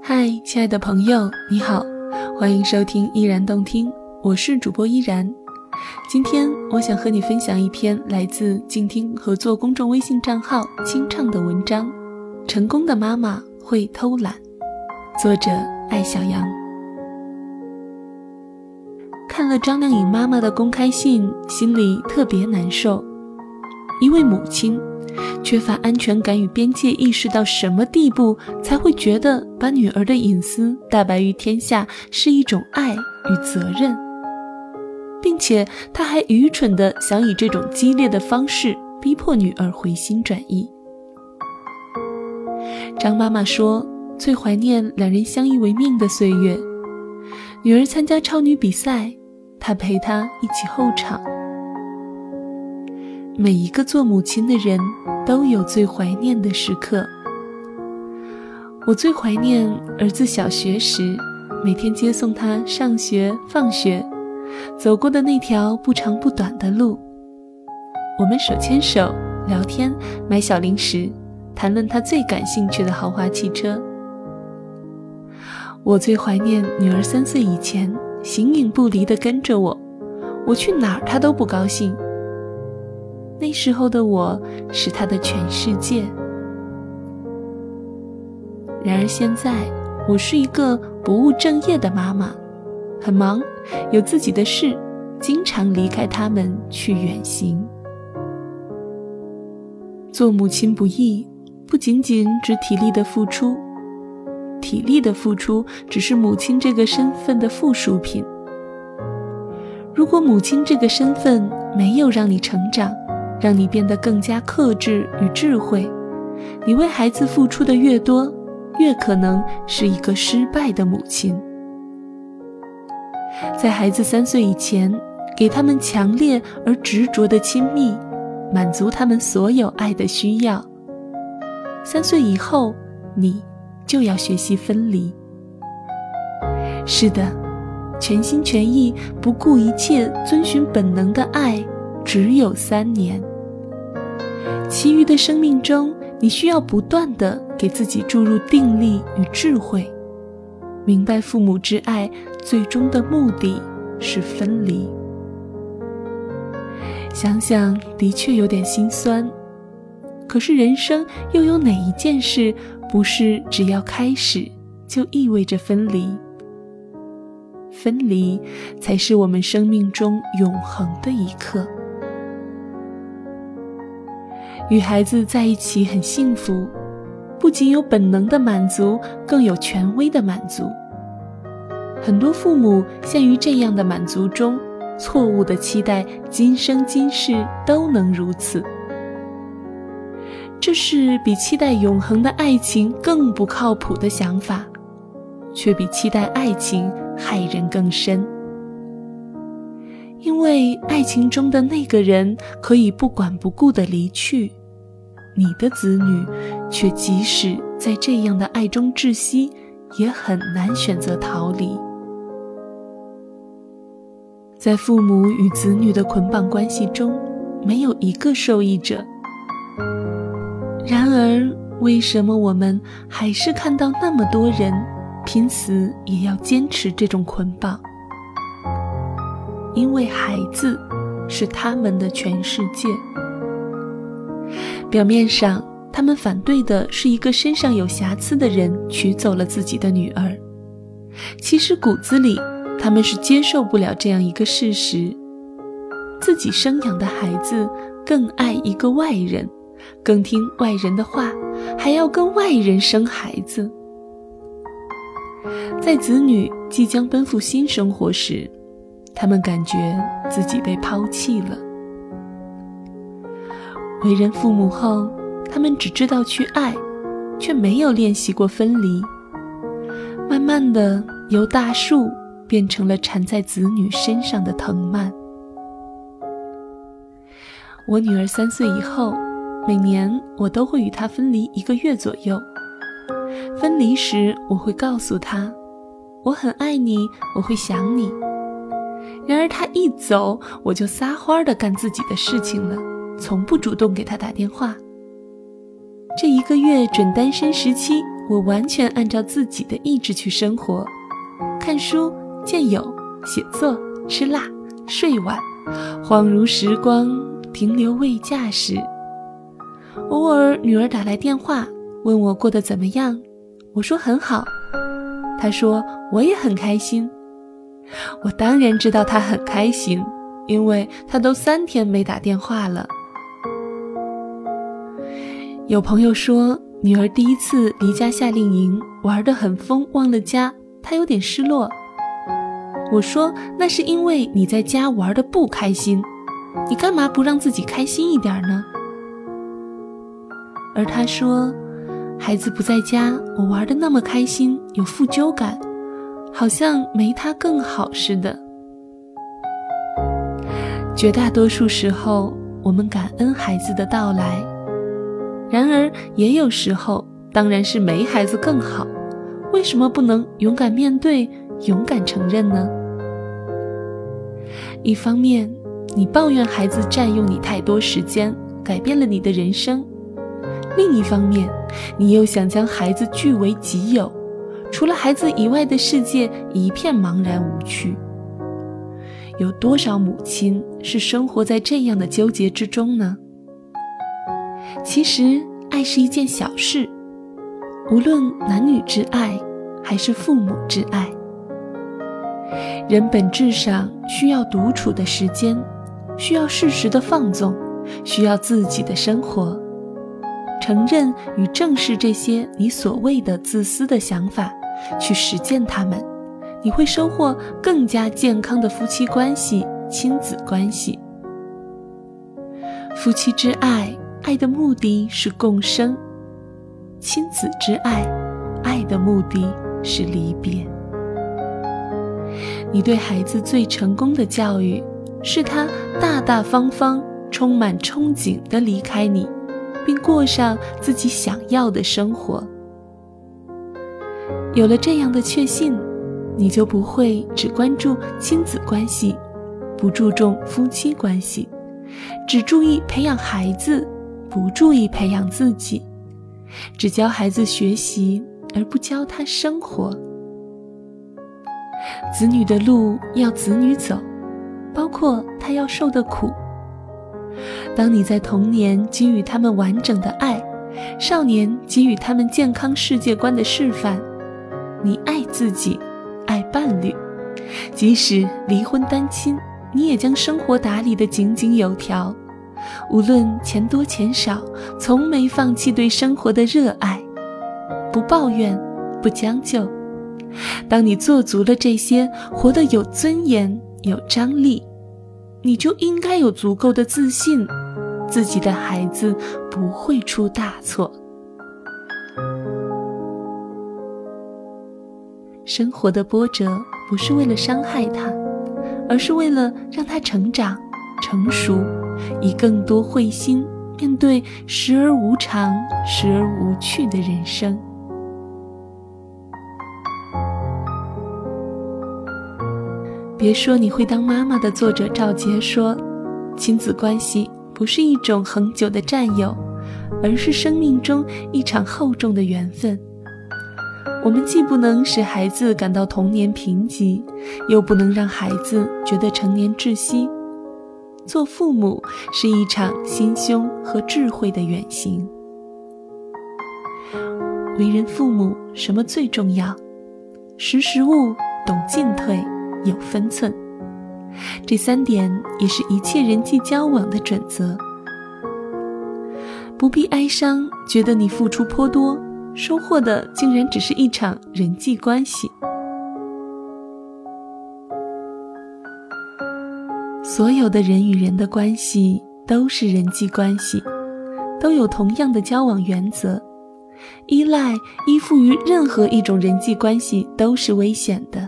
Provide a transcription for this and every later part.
嗨，亲爱的朋友，你好，欢迎收听依然动听，我是主播依然。今天我想和你分享一篇来自静听合作公众微信账号“清唱”的文章，《成功的妈妈会偷懒》，作者艾小羊。看了张靓颖妈妈的公开信，心里特别难受。一位母亲。缺乏安全感与边界意识到什么地步，才会觉得把女儿的隐私大白于天下是一种爱与责任，并且他还愚蠢的想以这种激烈的方式逼迫女儿回心转意。张妈妈说，最怀念两人相依为命的岁月。女儿参加超女比赛，她陪她一起候场。每一个做母亲的人都有最怀念的时刻。我最怀念儿子小学时，每天接送他上学、放学，走过的那条不长不短的路。我们手牵手聊天，买小零食，谈论他最感兴趣的豪华汽车。我最怀念女儿三岁以前，形影不离地跟着我，我去哪儿她都不高兴。那时候的我是他的全世界。然而现在，我是一个不务正业的妈妈，很忙，有自己的事，经常离开他们去远行。做母亲不易，不仅仅指体力的付出，体力的付出只是母亲这个身份的附属品。如果母亲这个身份没有让你成长，让你变得更加克制与智慧，你为孩子付出的越多，越可能是一个失败的母亲。在孩子三岁以前，给他们强烈而执着的亲密，满足他们所有爱的需要。三岁以后，你就要学习分离。是的，全心全意、不顾一切遵循本能的爱，只有三年。其余的生命中，你需要不断的给自己注入定力与智慧，明白父母之爱最终的目的是分离。想想的确有点心酸，可是人生又有哪一件事不是只要开始就意味着分离？分离才是我们生命中永恒的一刻。与孩子在一起很幸福，不仅有本能的满足，更有权威的满足。很多父母陷于这样的满足中，错误的期待今生今世都能如此。这是比期待永恒的爱情更不靠谱的想法，却比期待爱情害人更深。因为爱情中的那个人可以不管不顾的离去，你的子女却即使在这样的爱中窒息，也很难选择逃离。在父母与子女的捆绑关系中，没有一个受益者。然而，为什么我们还是看到那么多人拼死也要坚持这种捆绑？因为孩子是他们的全世界。表面上，他们反对的是一个身上有瑕疵的人娶走了自己的女儿，其实骨子里，他们是接受不了这样一个事实：自己生养的孩子更爱一个外人，更听外人的话，还要跟外人生孩子。在子女即将奔赴新生活时，他们感觉自己被抛弃了。为人父母后，他们只知道去爱，却没有练习过分离。慢慢的，由大树变成了缠在子女身上的藤蔓。我女儿三岁以后，每年我都会与她分离一个月左右。分离时，我会告诉她，我很爱你，我会想你。然而她一走，我就撒欢儿的干自己的事情了，从不主动给他打电话。这一个月准单身时期，我完全按照自己的意志去生活，看书、见友、写作、吃辣、睡晚，恍如时光停留未嫁时。偶尔女儿打来电话，问我过得怎么样，我说很好。她说我也很开心。我当然知道她很开心，因为她都三天没打电话了。有朋友说，女儿第一次离家夏令营玩得很疯，忘了家，她有点失落。我说，那是因为你在家玩的不开心，你干嘛不让自己开心一点呢？而他说，孩子不在家，我玩的那么开心，有负疚感，好像没他更好似的。绝大多数时候，我们感恩孩子的到来。然而，也有时候，当然是没孩子更好。为什么不能勇敢面对、勇敢承认呢？一方面，你抱怨孩子占用你太多时间，改变了你的人生；另一方面，你又想将孩子据为己有，除了孩子以外的世界一片茫然无趣。有多少母亲是生活在这样的纠结之中呢？其实，爱是一件小事，无论男女之爱，还是父母之爱。人本质上需要独处的时间，需要适时的放纵，需要自己的生活。承认与正视这些你所谓的自私的想法，去实践它们，你会收获更加健康的夫妻关系、亲子关系。夫妻之爱。爱的目的是共生，亲子之爱，爱的目的是离别。你对孩子最成功的教育，是他大大方方、充满憧憬地离开你，并过上自己想要的生活。有了这样的确信，你就不会只关注亲子关系，不注重夫妻关系，只注意培养孩子。不注意培养自己，只教孩子学习，而不教他生活。子女的路要子女走，包括他要受的苦。当你在童年给予他们完整的爱，少年给予他们健康世界观的示范，你爱自己，爱伴侣，即使离婚单亲，你也将生活打理得井井有条。无论钱多钱少，从没放弃对生活的热爱，不抱怨，不将就。当你做足了这些，活得有尊严、有张力，你就应该有足够的自信，自己的孩子不会出大错。生活的波折不是为了伤害他，而是为了让他成长、成熟。以更多慧心面对时而无常、时而无趣的人生。别说你会当妈妈的作者赵杰说，亲子关系不是一种恒久的占有，而是生命中一场厚重的缘分。我们既不能使孩子感到童年贫瘠，又不能让孩子觉得成年窒息。做父母是一场心胸和智慧的远行。为人父母，什么最重要？识时务，懂进退，有分寸。这三点也是一切人际交往的准则。不必哀伤，觉得你付出颇多，收获的竟然只是一场人际关系。所有的人与人的关系都是人际关系，都有同样的交往原则。依赖、依附于任何一种人际关系都是危险的。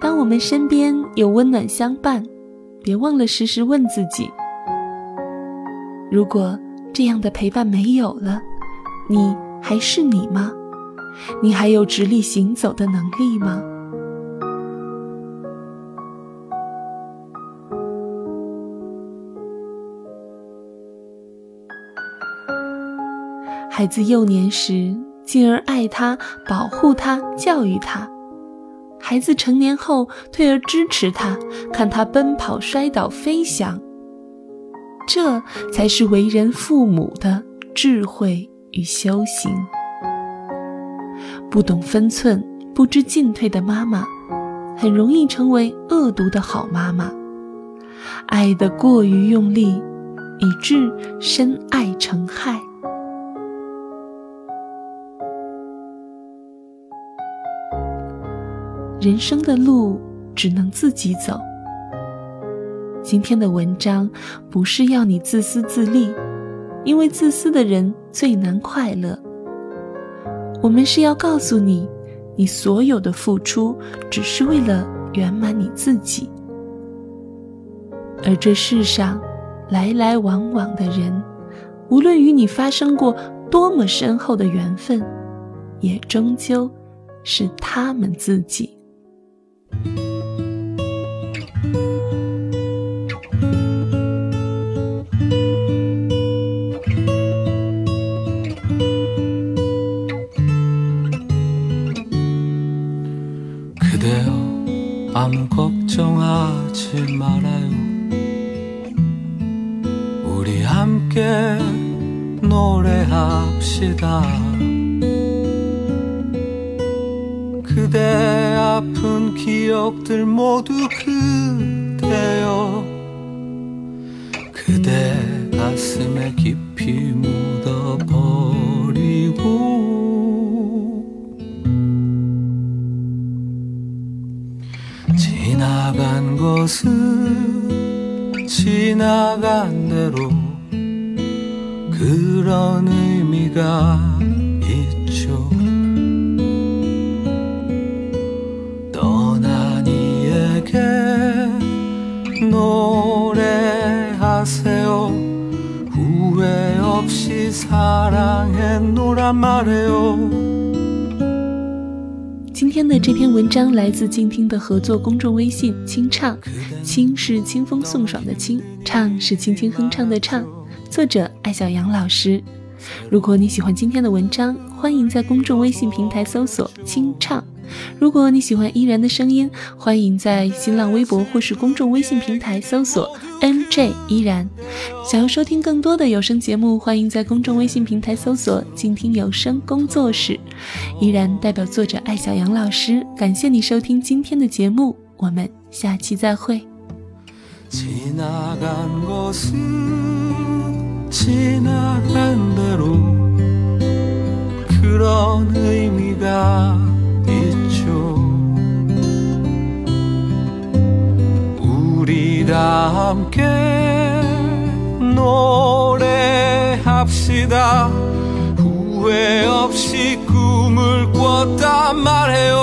当我们身边有温暖相伴，别忘了时时问自己：如果这样的陪伴没有了，你还是你吗？你还有直立行走的能力吗？孩子幼年时，进而爱他、保护他、教育他；孩子成年后，退而支持他，看他奔跑、摔倒、飞翔。这才是为人父母的智慧与修行。不懂分寸、不知进退的妈妈，很容易成为恶毒的好妈妈。爱得过于用力，以致深爱成害。人生的路只能自己走。今天的文章不是要你自私自利，因为自私的人最难快乐。我们是要告诉你，你所有的付出只是为了圆满你自己。而这世上来来往往的人，无论与你发生过多么深厚的缘分，也终究是他们自己。 아무 걱정하지 말아요. 우리 함께 노래합시다. 그대 아픈 기억들 모두 그대여. 그대 가슴에 깊 노래하세요. 후회 없이 사랑했노란 말해요. 今天的这篇文章来自静听的合作公众微信“清唱”，清是清风送爽的清，唱是轻轻哼唱的唱。作者艾小杨老师。 如果你喜欢今天的文章，欢迎在公众微信平台搜索“清唱”。如果你喜欢依然的声音，欢迎在新浪微博或是公众微信平台搜索 “nj 依然”。想要收听更多的有声节目，欢迎在公众微信平台搜索“静听有声工作室”。依然代表作者艾小杨老师，感谢你收听今天的节目，我们下期再会。 우리가 함께 노래합시다. 후회 없이 꿈을 꿨단 말해요